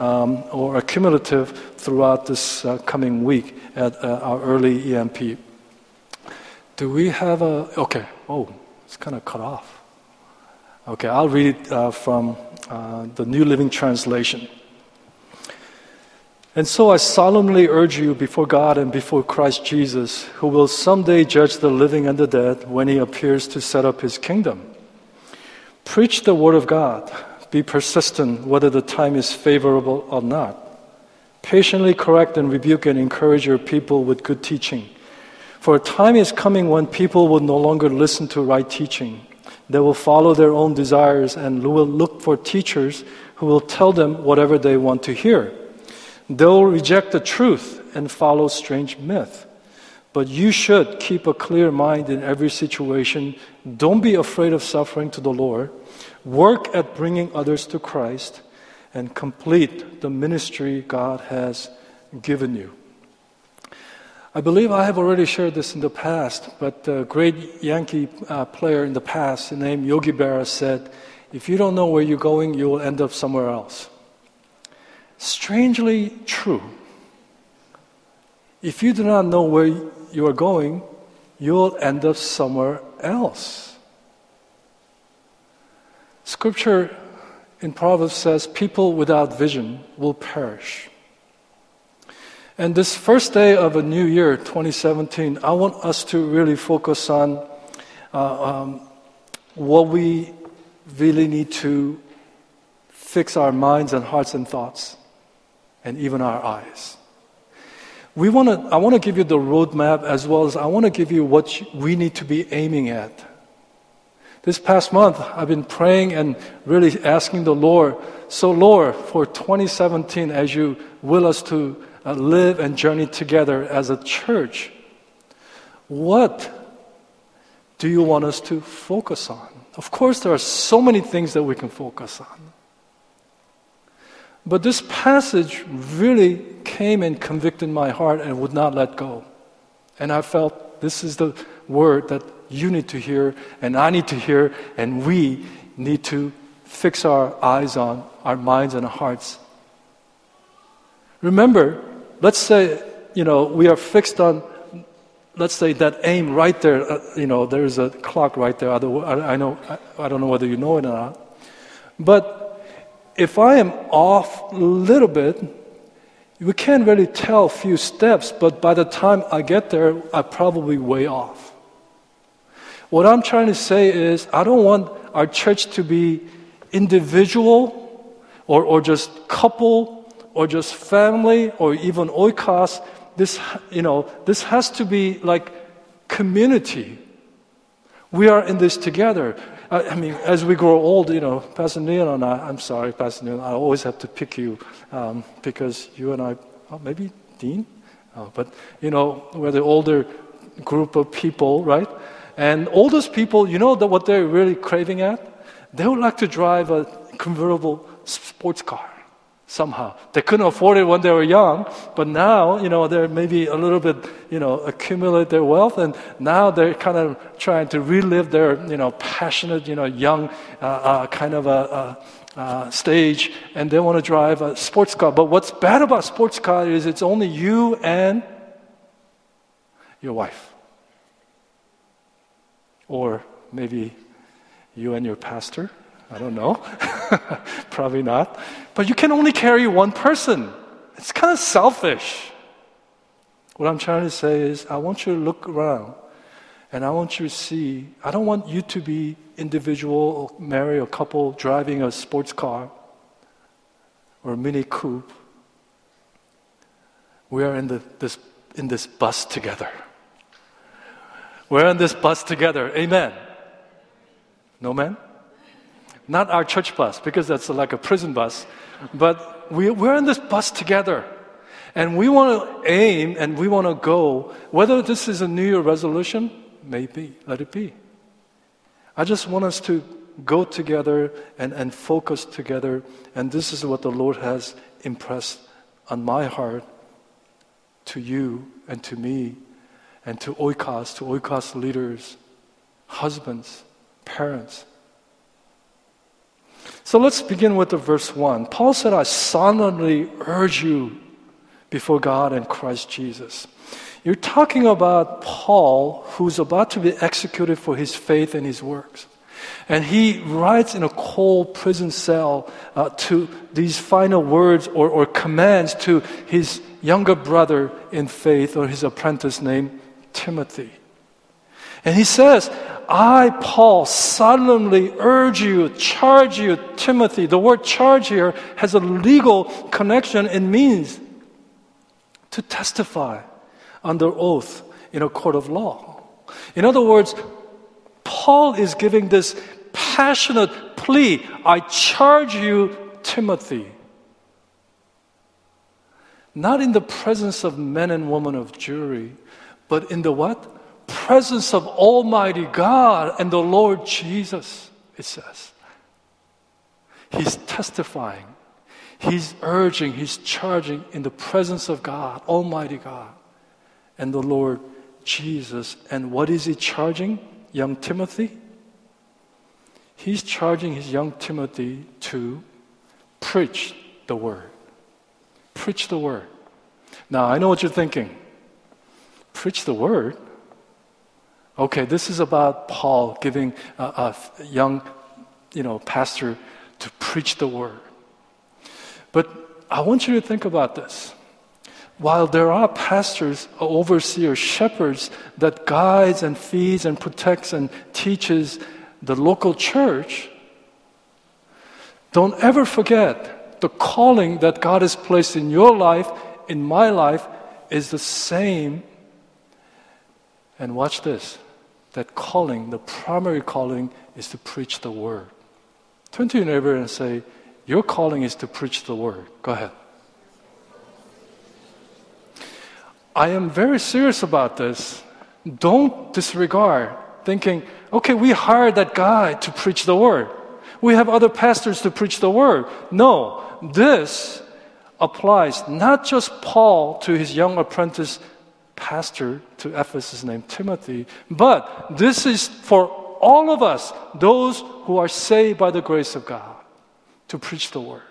um, or accumulative throughout this uh, coming week at uh, our early EMP. Do we have a. Okay, oh, it's kind of cut off. Okay, I'll read it uh, from uh, the New Living Translation. And so I solemnly urge you before God and before Christ Jesus, who will someday judge the living and the dead when he appears to set up his kingdom. Preach the word of God. Be persistent whether the time is favorable or not. Patiently correct and rebuke and encourage your people with good teaching. For a time is coming when people will no longer listen to right teaching. They will follow their own desires and will look for teachers who will tell them whatever they want to hear. They'll reject the truth and follow strange myth. But you should keep a clear mind in every situation. Don't be afraid of suffering to the Lord. Work at bringing others to Christ and complete the ministry God has given you. I believe I have already shared this in the past, but a great Yankee uh, player in the past named Yogi Berra said, If you don't know where you're going, you will end up somewhere else strangely true. If you do not know where you are going, you'll end up somewhere else. Scripture in Proverbs says, People without vision will perish. And this first day of a new year, 2017, I want us to really focus on uh, um, what we really need to fix our minds and hearts and thoughts and even our eyes. We want to, I want to give you the roadmap as well as I want to give you what we need to be aiming at. This past month, I've been praying and really asking the Lord, so Lord, for 2017, as you will us to uh, live and journey together as a church, what do you want us to focus on? Of course, there are so many things that we can focus on. But this passage really came and convicted my heart and would not let go. And I felt this is the word that you need to hear, and I need to hear, and we need to fix our eyes on, our minds and our hearts. Remember, let's say, you know, we are fixed on, let's say that aim right there, uh, you know, there's a clock right there. I, I know, I, I don't know whether you know it or not. But if I am off a little bit, we can't really tell a few steps, but by the time I get there, I'm probably way off. What I'm trying to say is, I don't want our church to be individual or, or just couple or just family or even oikos. This, you know, this has to be like community. We are in this together. I, mean, as we grow old, you know, Pastor Neil and I, I'm sorry, Pastor Neil, I always have to pick you um, because you and I, oh, maybe Dean, oh, but, you know, we're the older group of people, right? And all those people, you know what they're really craving at? They would like to drive a convertible sports car somehow. They couldn't afford it when they were young, but now, you know, they're maybe a little bit, you know, accumulate their wealth, and now they're kind of trying to relive their, you know, passionate, you know, young uh, uh, kind of a, a, a stage, and they want to drive a sports car. But what's bad about sports car is it's only you and your wife, or maybe you and your pastor I don't know. Probably not. But you can only carry one person. It's kind of selfish. What I'm trying to say is, I want you to look around and I want you to see, I don't want you to be individual or marry a couple driving a sports car or a mini coupe. We are in, the, this, in this bus together. We're in this bus together. Amen. No man? Not our church bus, because that's like a prison bus. But we, we're in this bus together. And we want to aim and we want to go. Whether this is a New Year resolution, maybe, let it be. I just want us to go together and, and focus together. And this is what the Lord has impressed on my heart to you and to me and to oikos, to oikos leaders, husbands, parents. So let's begin with the verse 1. Paul said, I solemnly urge you before God and Christ Jesus. You're talking about Paul, who's about to be executed for his faith and his works. And he writes in a cold prison cell uh, to these final words or, or commands to his younger brother in faith or his apprentice named Timothy. And he says, I, Paul, solemnly urge you, charge you, Timothy. The word charge here has a legal connection It means to testify under oath in a court of law. In other words, Paul is giving this passionate plea I charge you, Timothy. Not in the presence of men and women of jury, but in the what? Presence of Almighty God and the Lord Jesus, it says. He's testifying, he's urging, he's charging in the presence of God, Almighty God, and the Lord Jesus. And what is he charging, young Timothy? He's charging his young Timothy to preach the word. Preach the word. Now, I know what you're thinking. Preach the word? Okay, this is about Paul giving a, a young, you know, pastor to preach the word. But I want you to think about this. While there are pastors, uh, overseers, shepherds that guides and feeds and protects and teaches the local church, don't ever forget the calling that God has placed in your life, in my life, is the same. And watch this that calling, the primary calling, is to preach the word. Turn to your neighbor and say, Your calling is to preach the word. Go ahead. I am very serious about this. Don't disregard thinking, okay, we hired that guy to preach the word. We have other pastors to preach the word. No, this applies not just Paul to his young apprentice pastor to Ephesus named Timothy, but this is for all of us, those who are saved by the grace of God, to preach the word.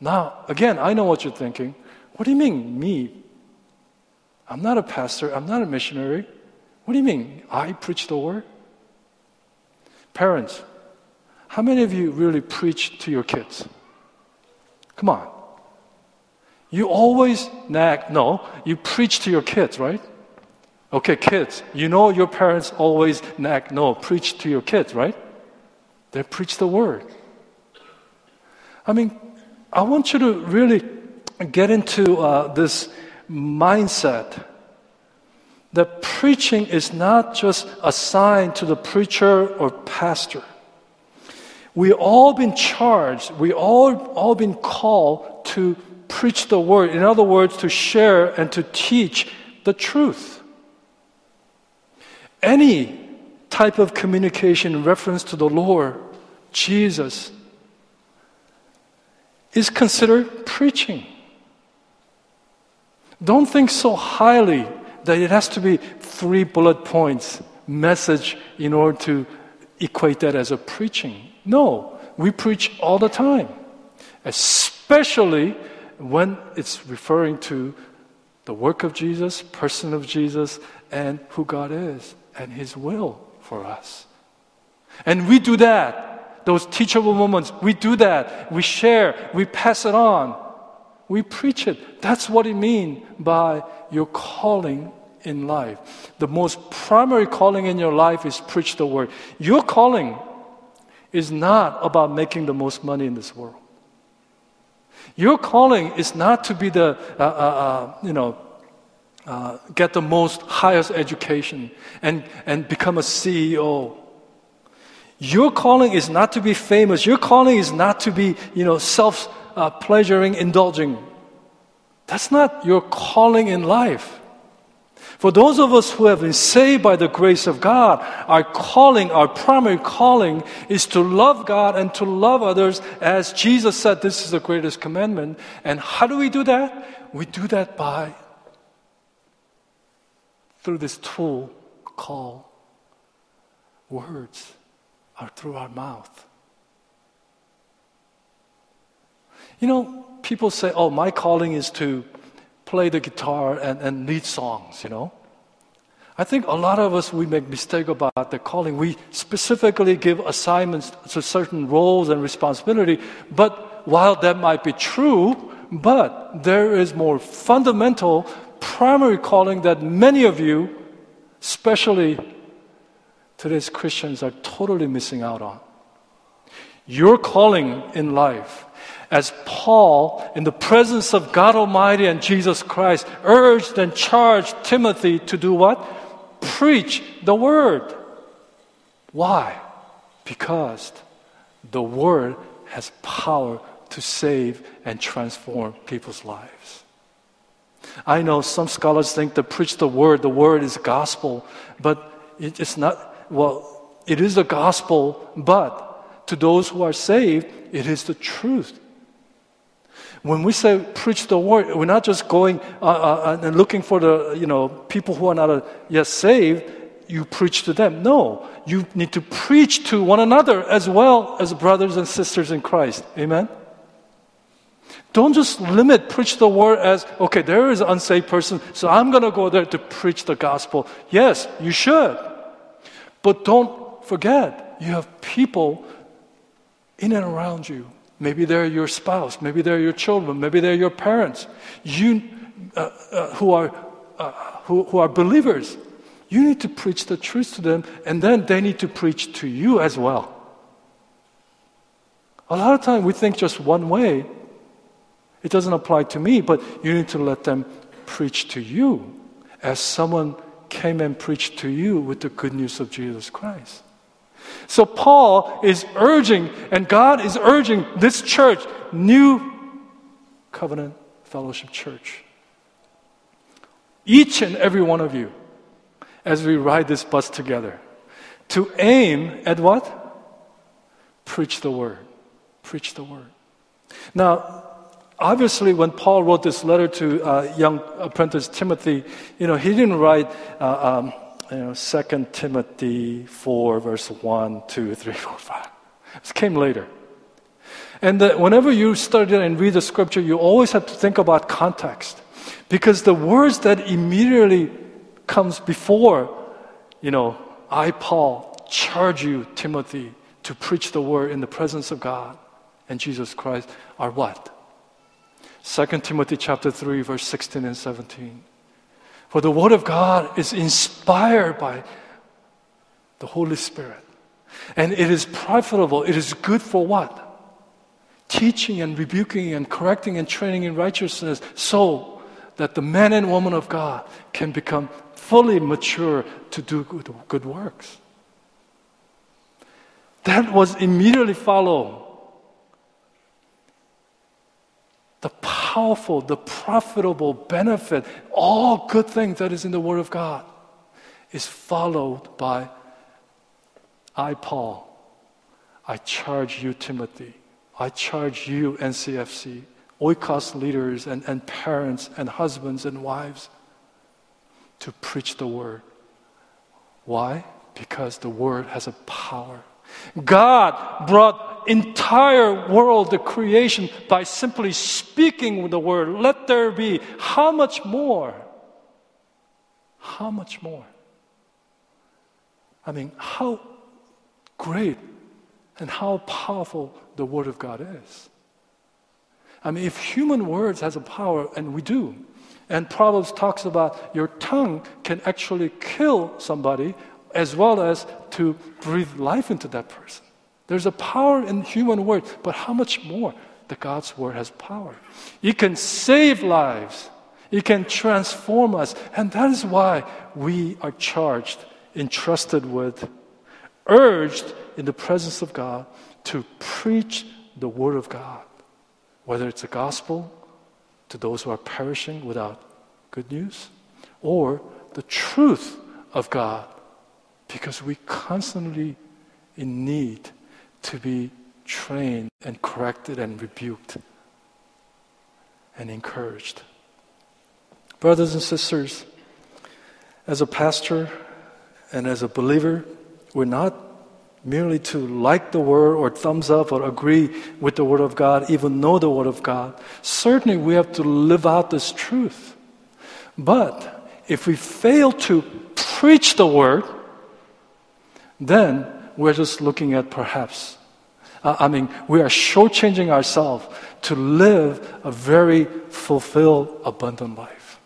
Now, again, I know what you're thinking. What do you mean, me? I'm not a pastor, I'm not a missionary. What do you mean, I preach the word? Parents, how many of you really preach to your kids? Come on. You always nag, no, you preach to your kids, right? Okay, kids, you know your parents always nag, no, preach to your kids, right? They preach the word. I mean, I want you to really get into uh, this mindset that preaching is not just assigned to the preacher or pastor. We all been charged, we all all been called to preach the word. In other words, to share and to teach the truth. Any type of communication in reference to the Lord, Jesus, is considered preaching. Don't think so highly that it has to be three bullet points message in order to equate that as a preaching. No, we preach all the time, especially when it's referring to the work of Jesus, person of Jesus, and who God is and His will for us. And we do that. Those teachable moments, we do that. We share, we pass it on. We preach it. That's what it means by your calling in life. The most primary calling in your life is preach the word. Your calling is not about making the most money in this world. Your calling is not to be the, uh, uh, uh, you know, uh, get the most highest education and, and become a CEO. Your calling is not to be famous. Your calling is not to be, you know, self uh, pleasuring, indulging. That's not your calling in life. For those of us who have been saved by the grace of God, our calling, our primary calling is to love God and to love others as Jesus said this is the greatest commandment. And how do we do that? We do that by through this tool called words or through our mouth. You know, people say, oh, my calling is to play the guitar and, and lead songs, you know. I think a lot of us, we make mistake about the calling. We specifically give assignments to certain roles and responsibility. But while that might be true, but there is more fundamental, primary calling that many of you, especially today's Christians, are totally missing out on. Your calling in life, as Paul, in the presence of God Almighty and Jesus Christ, urged and charged Timothy to do what? Preach the word. Why? Because the word has power to save and transform people's lives. I know some scholars think to preach the word, the word is gospel, but it's not well, it is the gospel, but to those who are saved, it is the truth. When we say preach the word, we're not just going uh, uh, and looking for the you know people who are not uh, yet saved. You preach to them. No, you need to preach to one another as well as brothers and sisters in Christ. Amen. Don't just limit preach the word as okay. There is an unsaved person, so I'm going to go there to preach the gospel. Yes, you should. But don't forget, you have people in and around you. Maybe they're your spouse, maybe they're your children, maybe they're your parents. You uh, uh, who are uh, who, who are believers. You need to preach the truth to them, and then they need to preach to you as well. A lot of times we think just one way. It doesn't apply to me, but you need to let them preach to you as someone came and preached to you with the good news of Jesus Christ. So Paul is urging, and God is urging this church, New Covenant Fellowship Church. Each and every one of you, as we ride this bus together, to aim at what? Preach the word. Preach the word. Now, obviously, when Paul wrote this letter to uh, young apprentice Timothy, you know, he didn't write, uh, um, you know, 2 Timothy 4, verse 1, 2, 3, 4, 5. It came later. And the, whenever you study and read the scripture, you always have to think about context. Because the words that immediately comes before, you know, I, Paul, charge you, Timothy, to preach the word in the presence of God and Jesus Christ are what? 2 Timothy chapter 3 verse 16 and 17. For the word of God is inspired by the Holy Spirit. And it is profitable. It is good for what? Teaching and rebuking and correcting and training in righteousness so that the man and woman of God can become fully mature to do good, good works. That was immediately followed the powerful, the profitable benefit, all good things that is in the Word of God is followed by I, Paul. I charge you, Timothy. I charge you, NCFC, Oikos leaders and, and parents and husbands and wives to preach the Word. Why? Because the Word has a power. God brought entire world, the creation, by simply speaking the word, let there be. How much more? How much more? I mean, how great and how powerful the Word of God is. I mean, if human words has a power, and we do, and Proverbs talks about your tongue can actually kill somebody as well as to breathe life into that person. There's a power in human word, but how much more the God's word has power? It can save lives. It can transform us. And that is why we are charged, entrusted with, urged in the presence of God to preach the word of God. Whether it's the gospel to those who are perishing without good news, or the truth of God, because we constantly in need to be trained and corrected and rebuked and encouraged. Brothers and sisters, as a pastor and as a believer, we're not merely to like the Word or thumbs up or agree with the Word of God, even know the Word of God. Certainly, we have to live out this truth. But if we fail to preach the Word, then we're just looking at perhaps, uh, I mean, we are shortchanging ourselves to live a very fulfilled, abundant life.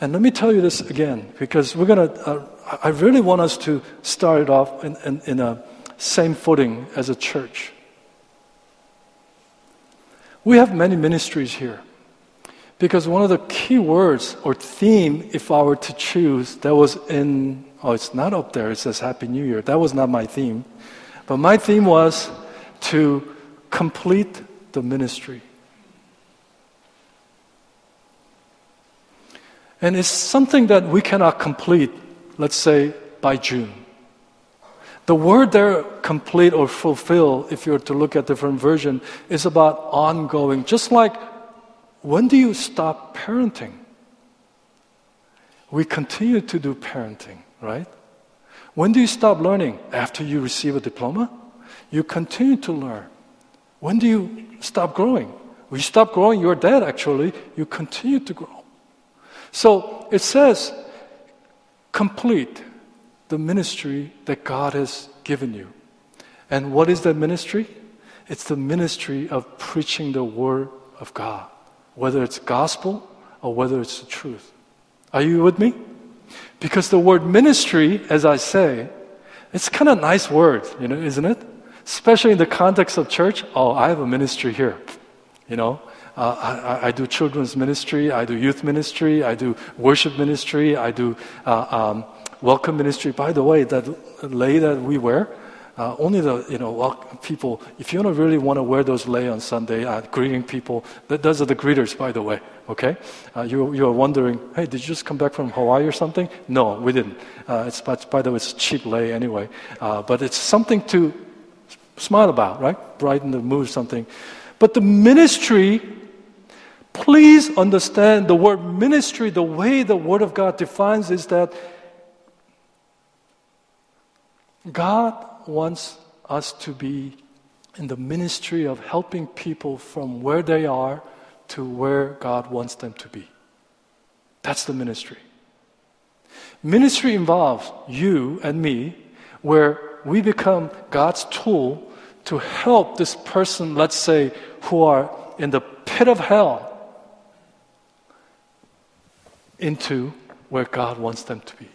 And let me tell you this again, because we're going to, uh, I really want us to start it off in, in, in a same footing as a church. We have many ministries here. Because one of the key words or theme, if I were to choose, that was in, oh, it's not up there, it says Happy New Year. That was not my theme. But my theme was to complete the ministry. And it's something that we cannot complete, let's say, by June. The word there, complete or fulfill, if you were to look at different version, is about ongoing. Just like when do you stop parenting? We continue to do parenting, right? When do you stop learning? After you receive a diploma? You continue to learn. When do you stop growing? When you stop growing, you're dead actually. You continue to grow. So it says, complete the ministry that God has given you. And what is that ministry? It's the ministry of preaching the Word of God, whether it's gospel or whether it's the truth. Are you with me? Because the word ministry, as I say, it's kind of nice word, you know, isn't it? especially in the context of church. Oh, I have a ministry here. You know, uh, I, I, do children's ministry, I do youth ministry, I do worship ministry, I do uh, um, welcome ministry. By the way, that lei that we wear, uh, only the you know people. If you don't really want to wear those lei on Sunday, uh, greeting people, that, those are the greeters, by the way. Okay, uh, you you are wondering, hey, did you just come back from Hawaii or something? No, we didn't. Uh, it's by, by the way, it's cheap lei anyway, uh, but it's something to smile about, right? Brighten the mood, something. But the ministry, please understand the word ministry, the way the Word of God defines is that God wants us to be in the ministry of helping people from where they are to where God wants them to be. That's the ministry. Ministry involves you and me, where we become God's tool to help this person, let's say, who are in the pit of hell, into where God wants them to be,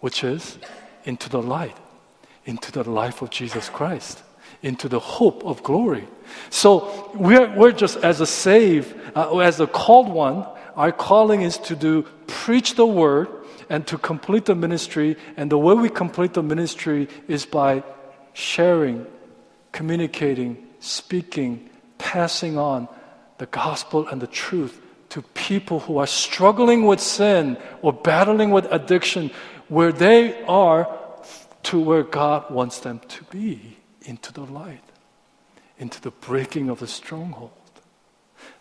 which is into the light, into the life of Jesus Christ, into the hope of glory. So we're, we're just as a saved, uh, as a called one, our calling is to do preach the word and to complete the ministry. And the way we complete the ministry is by sharing communicating, speaking, passing on the gospel and the truth to people who are struggling with sin or battling with addiction, where they are to where God wants them to be, into the light, into the breaking of the stronghold.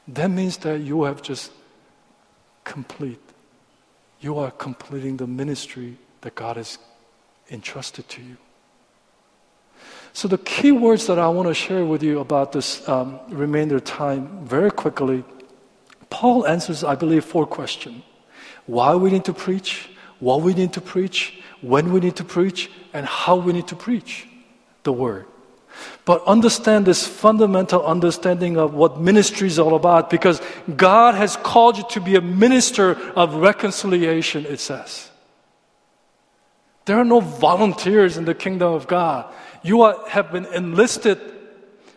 That means that you have just complete. You are completing the ministry that God has entrusted to you. So, the key words that I want to share with you about this um, remainder time very quickly Paul answers, I believe, four questions why we need to preach, what we need to preach, when we need to preach, and how we need to preach the word. But understand this fundamental understanding of what ministry is all about because God has called you to be a minister of reconciliation, it says. There are no volunteers in the kingdom of God. You are, have been enlisted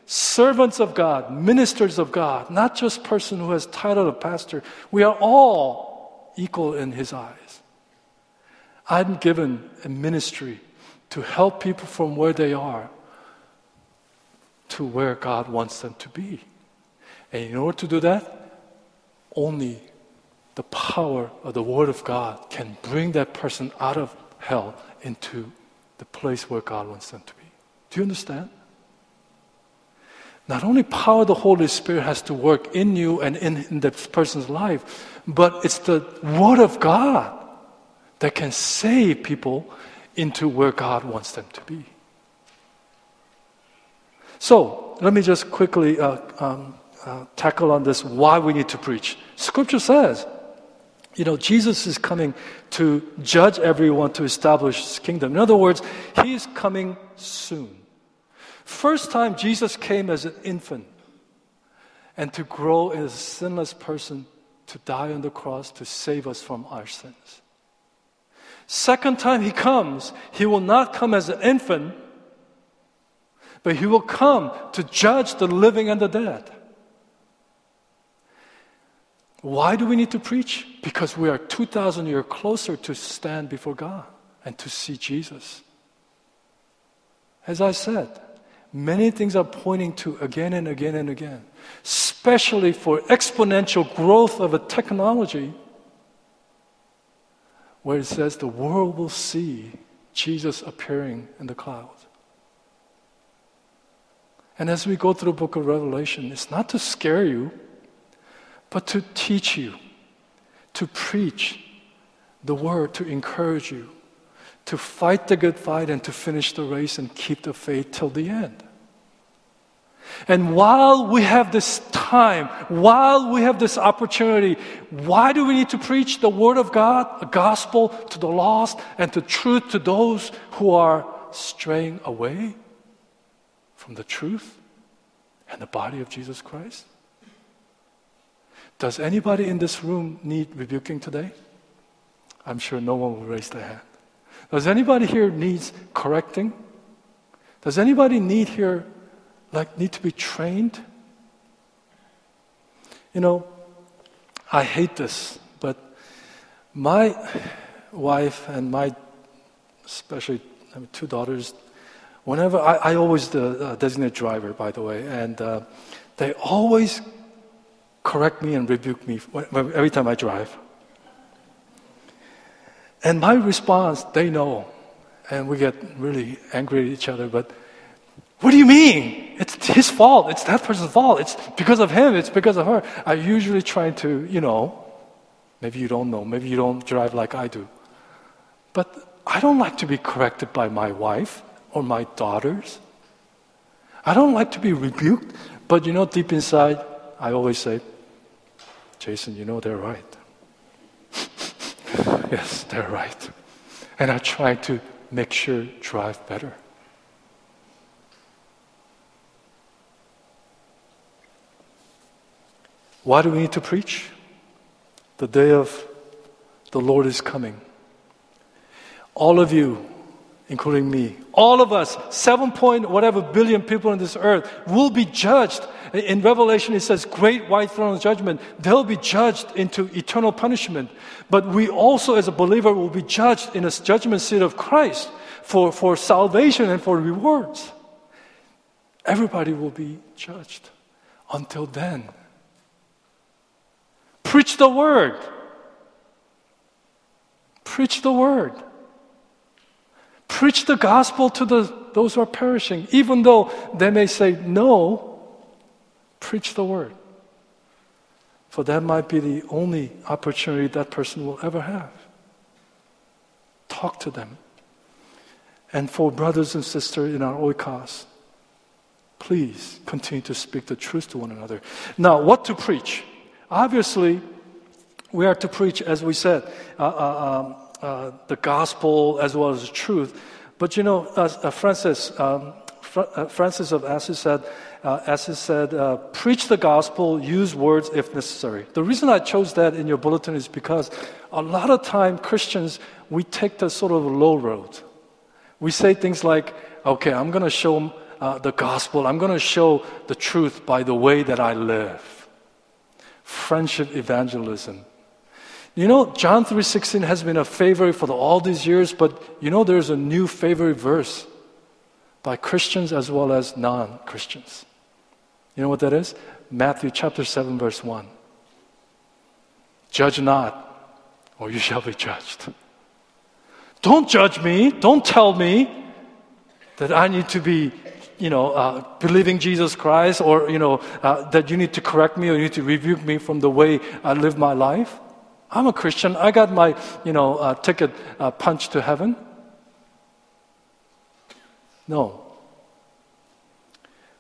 servants of God, ministers of God, not just person who has title of pastor. We are all equal in his eyes. I'm given a ministry to help people from where they are to where God wants them to be. And in order to do that, only the power of the Word of God can bring that person out of hell into the place where God wants them to be. Do you understand? Not only power of the Holy Spirit has to work in you and in, in that person's life, but it's the Word of God that can save people into where God wants them to be. So, let me just quickly uh, um, uh, tackle on this why we need to preach. Scripture says, you know, Jesus is coming to judge everyone to establish his kingdom. In other words, he is coming soon. First time Jesus came as an infant and to grow as a sinless person to die on the cross to save us from our sins. Second time he comes, he will not come as an infant, but he will come to judge the living and the dead. Why do we need to preach? Because we are 2,000 years closer to stand before God and to see Jesus. As I said, many things are pointing to again and again and again, especially for exponential growth of a technology where it says the world will see Jesus appearing in the clouds. And as we go through the book of Revelation, it's not to scare you, but to teach you, to preach the word, to encourage you, to fight the good fight and to finish the race and keep the faith till the end. And while we have this time, while we have this opportunity, why do we need to preach the Word of God, the gospel to the lost, and the truth to those who are straying away from the truth and the body of Jesus Christ? Does anybody in this room need rebuking today? I'm sure no one will raise their hand. Does anybody here needs correcting? Does anybody need here like need to be trained? You know, I hate this, but my wife and my, especially I mean, two daughters, whenever I, I always the uh, designated driver, by the way, and uh, they always correct me and rebuke me every time I drive. And my response, they know, and we get really angry at each other, but what do you mean? It's his fault. It's that person's fault. It's because of him. It's because of her. I usually try to, you know, maybe you don't know. Maybe you don't drive like I do. But I don't like to be corrected by my wife or my daughters. I don't like to be rebuked. But you know, deep inside, I always say, Jason, you know they're right. yes, they're right. And I try to make sure drive better. Why do we need to preach? The day of the Lord is coming. All of you, including me, all of us, seven point whatever billion people on this earth, will be judged. In Revelation, it says, Great white throne of judgment. They'll be judged into eternal punishment. But we also, as a believer, will be judged in a judgment seat of Christ for, for salvation and for rewards. Everybody will be judged. Until then, Preach the word. Preach the word. Preach the gospel to the, those who are perishing. Even though they may say no, preach the word. For that might be the only opportunity that person will ever have. Talk to them. And for brothers and sisters in our oikos, please continue to speak the truth to one another. Now, what to preach? Obviously, we are to preach, as we said, uh, uh, um, uh, the gospel as well as the truth. But you know, as uh, Francis, um, uh, Francis of Assisi said, uh, Assisi said, preach the gospel, use words if necessary. The reason I chose that in your bulletin is because a lot of time Christians, we take the sort of low road. We say things like, okay, I'm going to show the gospel, I'm going to show the truth by the way that I live friendship evangelism. You know, John 3:16 has been a favorite for the, all these years, but you know there's a new favorite verse by Christians as well as non-Christians. You know what that is? Matthew chapter 7 verse 1. Judge not, or you shall be judged. Don't judge me. Don't tell me that I need to be you know, uh, believing Jesus Christ or, you know, uh, that you need to correct me or you need to rebuke me from the way I live my life. I'm a Christian. I got my, you know, uh, ticket uh, punched to heaven. No.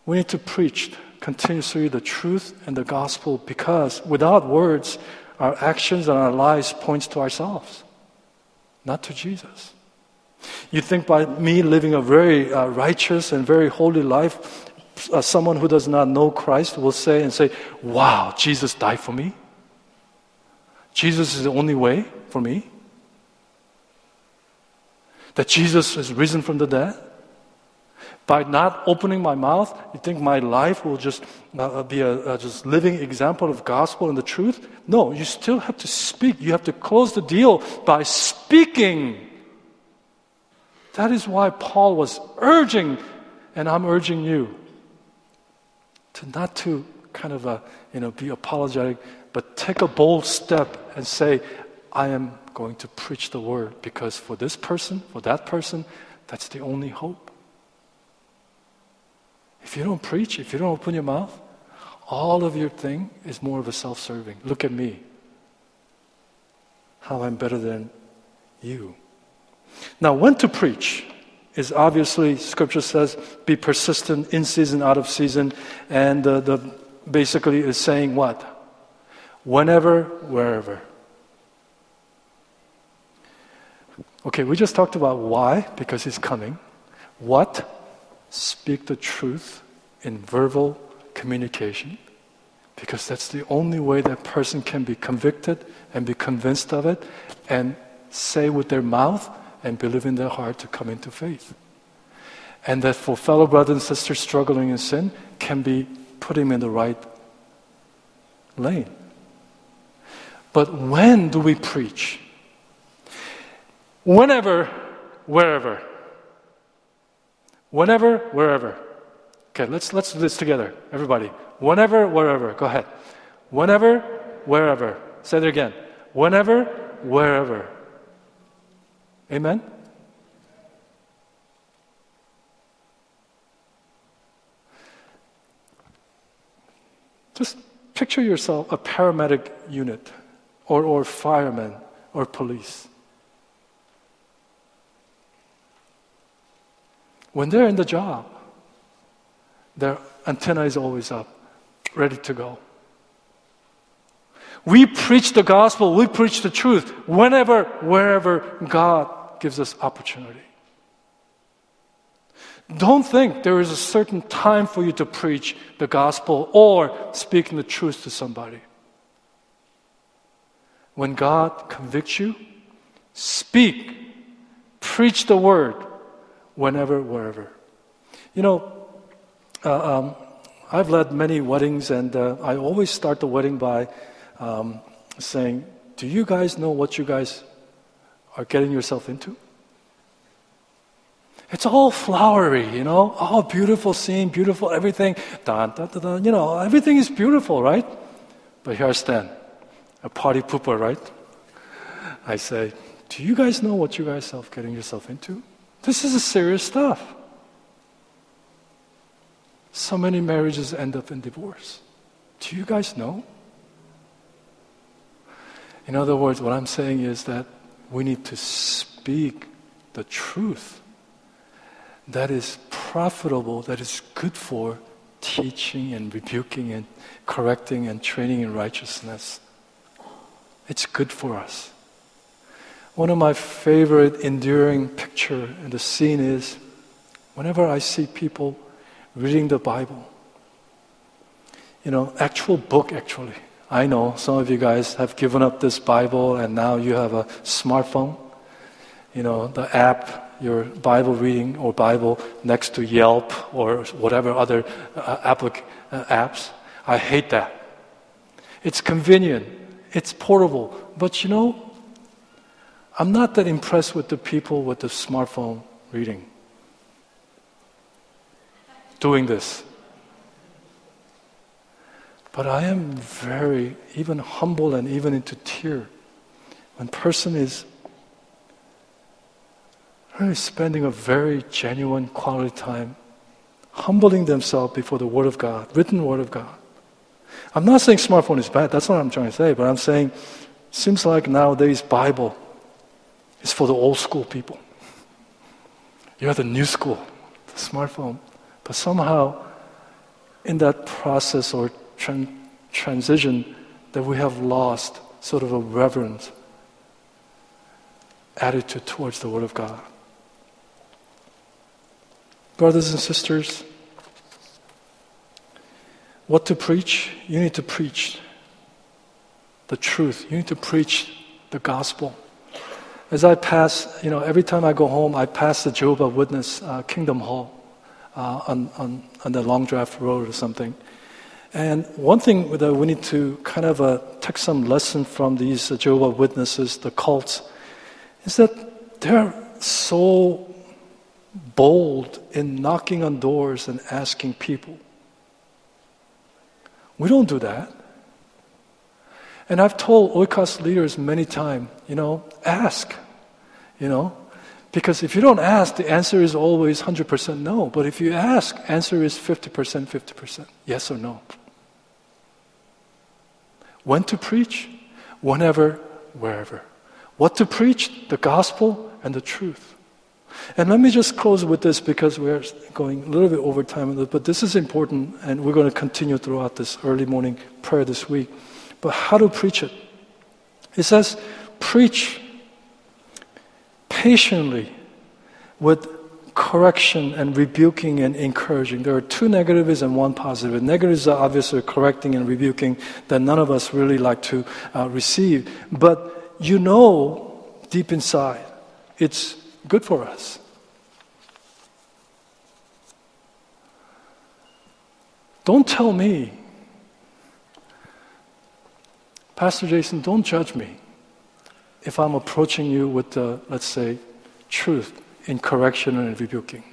We need to preach continuously the truth and the gospel because without words, our actions and our lives points to ourselves, not to Jesus. You think by me living a very uh, righteous and very holy life, uh, someone who does not know Christ will say and say, Wow, Jesus died for me? Jesus is the only way for me? That Jesus is risen from the dead? By not opening my mouth, you think my life will just uh, be a, a just living example of gospel and the truth? No, you still have to speak. You have to close the deal by speaking. That is why Paul was urging, and I'm urging you, to not to kind of a, uh, you know, be apologetic, but take a bold step and say, I am going to preach the word because for this person, for that person, that's the only hope. If you don't preach, if you don't open your mouth, all of your thing is more of a self serving. Look at me. How I'm better than you. Now, when to preach is obviously, Scripture says, be persistent in season, out of season, and the basically is saying what? Whenever, wherever. Okay, we just talked about why, because he's coming. What? Speak the truth in verbal communication, because that's the only way that person can be convicted and be convinced of it and say with their mouth and believe in their heart to come into faith. And that for fellow brothers and sisters struggling in sin can be put him in the right lane. But when do we preach? Whenever, wherever. Whenever, wherever. Okay, let's, let's do this together, everybody. Whenever, wherever. Go ahead. Whenever, wherever. Say it again. Whenever, wherever. Amen? Just picture yourself a paramedic unit or, or fireman or police. When they're in the job, their antenna is always up, ready to go. We preach the gospel, we preach the truth whenever, wherever God gives us opportunity. Don't think there is a certain time for you to preach the gospel or speaking the truth to somebody. When God convicts you, speak, preach the word whenever, wherever. You know, uh, um, I've led many weddings, and uh, I always start the wedding by um, saying, Do you guys know what you guys are getting yourself into? It's all flowery, you know, all beautiful scene, beautiful everything. Dun, dun, dun, dun, you know, everything is beautiful, right? But here I stand, a party pooper, right? I say, Do you guys know what you guys are getting yourself into? This is serious stuff. So many marriages end up in divorce. Do you guys know? In other words, what I'm saying is that we need to speak the truth that is profitable, that is good for teaching and rebuking and correcting and training in righteousness. It's good for us. One of my favorite enduring picture in the scene is whenever I see people reading the Bible. You know, actual book, actually. I know some of you guys have given up this Bible and now you have a smartphone. You know, the app, your Bible reading or Bible next to Yelp or whatever other uh, applic- uh, apps. I hate that. It's convenient, it's portable, but you know, I'm not that impressed with the people with the smartphone reading doing this. But I am very, even humble and even into tear when person is really spending a very genuine quality time humbling themselves before the Word of God, written Word of God. I'm not saying smartphone is bad, that's not what I'm trying to say, but I'm saying seems like nowadays Bible is for the old school people. You're the new school, the smartphone. But somehow, in that process or tran- transition that we have lost sort of a reverent attitude towards the Word of God. Brothers and sisters, what to preach? You need to preach the truth. You need to preach the gospel. As I pass, you know, every time I go home, I pass the Jehovah Witness uh, Kingdom Hall uh, on, on, on the Long Draft Road or something. And one thing that we need to kind of uh, take some lesson from these Jehovah Witnesses, the cults, is that they're so bold in knocking on doors and asking people. We don't do that. And I've told Oikos leaders many times, you know, ask, you know, because if you don't ask, the answer is always 100% no. But if you ask, answer is 50%, 50%, yes or no. When to preach? Whenever, wherever. What to preach? The gospel and the truth. And let me just close with this because we're going a little bit over time, but this is important and we're going to continue throughout this early morning prayer this week. But how to preach it? It says, preach patiently with correction and rebuking and encouraging. There are two negatives and one positive. Negatives are obviously correcting and rebuking that none of us really like to uh, receive. But you know deep inside, it's good for us. Don't tell me, Pastor Jason, don't judge me if I'm approaching you with the, let's say, truth in correction and rebuking.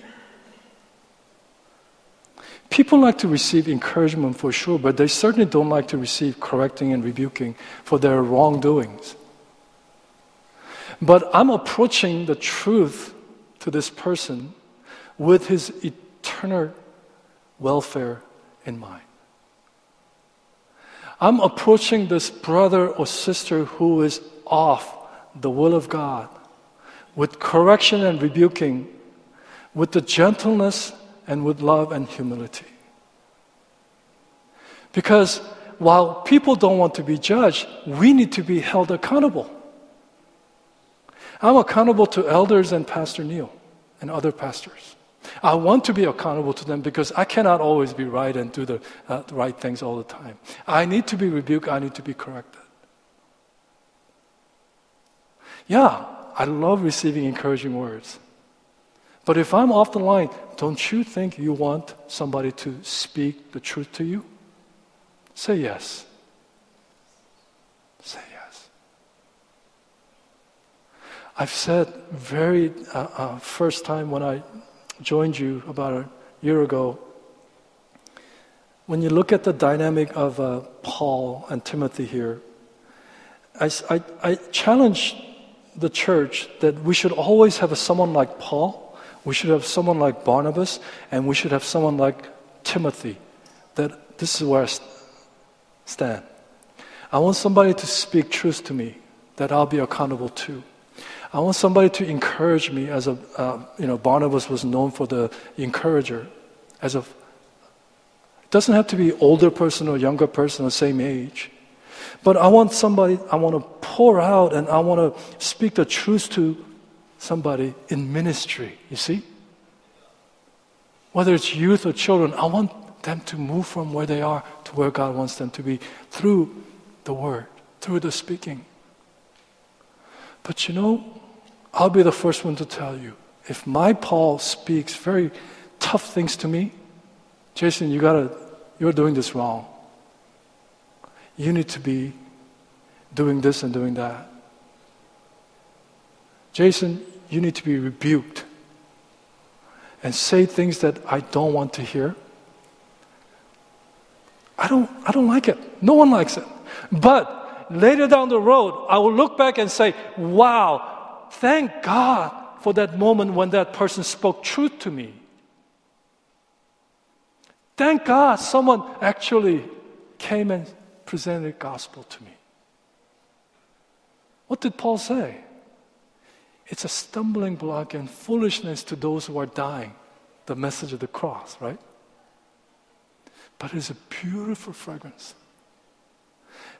People like to receive encouragement for sure, but they certainly don't like to receive correcting and rebuking for their wrongdoings. But I'm approaching the truth to this person with his eternal welfare in mind. I'm approaching this brother or sister who is off the will of God with correction and rebuking, with the gentleness and with love and humility. Because while people don't want to be judged, we need to be held accountable. I'm accountable to elders and Pastor Neil and other pastors. I want to be accountable to them because I cannot always be right and do the, uh, the right things all the time. I need to be rebuked, I need to be corrected. Yeah, I love receiving encouraging words. But if I'm off the line, don't you think you want somebody to speak the truth to you? Say yes. Say yes. I've said very uh, uh, first time when I joined you about a year ago. When you look at the dynamic of uh, Paul and Timothy here, I, I, I challenge the church that we should always have someone like Paul, we should have someone like Barnabas, and we should have someone like Timothy. That this is where I stand. I want somebody to speak truth to me that I'll be accountable to. I want somebody to encourage me as a, uh, you know, Barnabas was known for the encourager. As a, it doesn't have to be older person or younger person or same age. But I want somebody, I want to pour out and I want to speak the truth to somebody in ministry, you see? Whether it's youth or children, I want them to move from where they are to where God wants them to be through the word, through the speaking. But you know, I'll be the first one to tell you if my Paul speaks very tough things to me, Jason, you gotta, you're doing this wrong you need to be doing this and doing that. Jason, you need to be rebuked and say things that I don't want to hear. I don't, I don't like it. No one likes it. But later down the road, I will look back and say, wow, thank God for that moment when that person spoke truth to me. Thank God someone actually came and presented gospel to me. What did Paul say? It's a stumbling block and foolishness to those who are dying, the message of the cross, right? but it's a beautiful fragrance.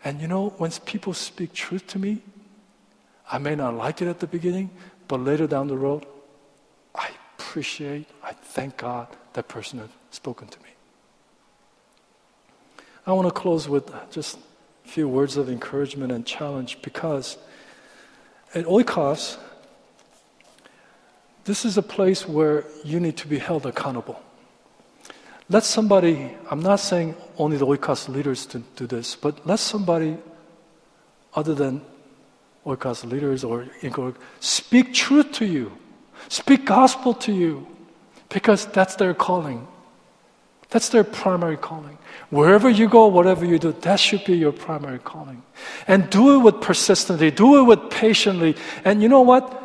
And you know, when people speak truth to me, I may not like it at the beginning, but later down the road, I appreciate, I thank God that person has spoken to me. I want to close with just a few words of encouragement and challenge because at Oikos, this is a place where you need to be held accountable. Let somebody, I'm not saying only the Oikos leaders to do this, but let somebody other than Oikos leaders or speak truth to you, speak gospel to you, because that's their calling. That's their primary calling. Wherever you go, whatever you do, that should be your primary calling. And do it with persistency, do it with patiently. And you know what?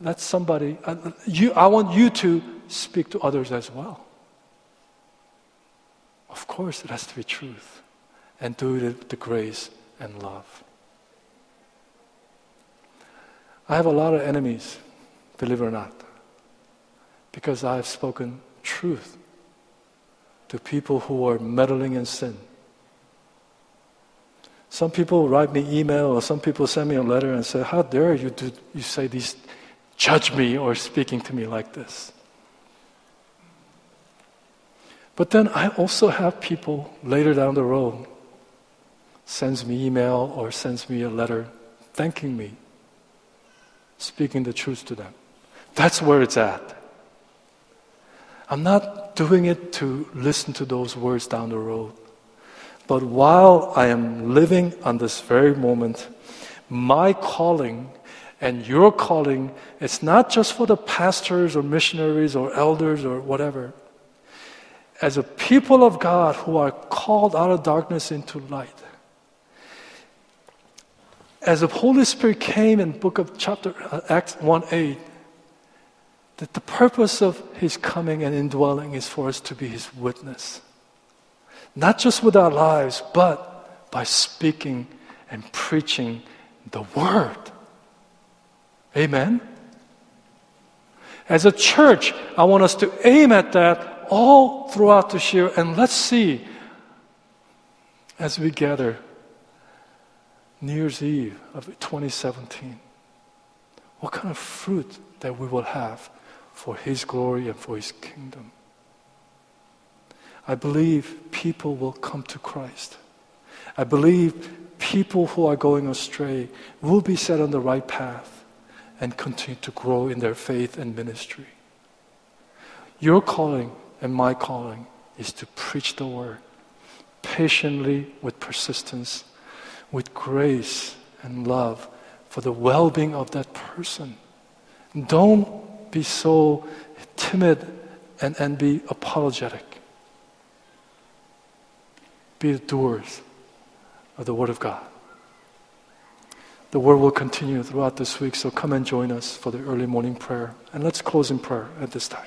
Let somebody, uh, you, I want you to speak to others as well. Of course, it has to be truth. And do it with the grace and love. I have a lot of enemies, believe it or not, because I have spoken truth to people who are meddling in sin. Some people write me email or some people send me a letter and say, How dare you do you say these judge me or speaking to me like this? But then I also have people later down the road sends me email or sends me a letter thanking me, speaking the truth to them. That's where it's at. I'm not doing it to listen to those words down the road. But while I am living on this very moment, my calling and your calling is not just for the pastors or missionaries or elders or whatever as a people of God who are called out of darkness into light, as the Holy Spirit came in book of chapter uh, Acts 1 8, that the purpose of his coming and indwelling is for us to be his witness. Not just with our lives, but by speaking and preaching the word. Amen? As a church, I want us to aim at that all throughout this year, and let's see as we gather New Year's Eve of 2017 what kind of fruit that we will have for His glory and for His kingdom. I believe people will come to Christ. I believe people who are going astray will be set on the right path and continue to grow in their faith and ministry. Your calling and my calling is to preach the word patiently with persistence, with grace and love for the well being of that person. Don't be so timid and, and be apologetic. Be the doers of the Word of God. The Word will continue throughout this week, so come and join us for the early morning prayer. And let's close in prayer at this time.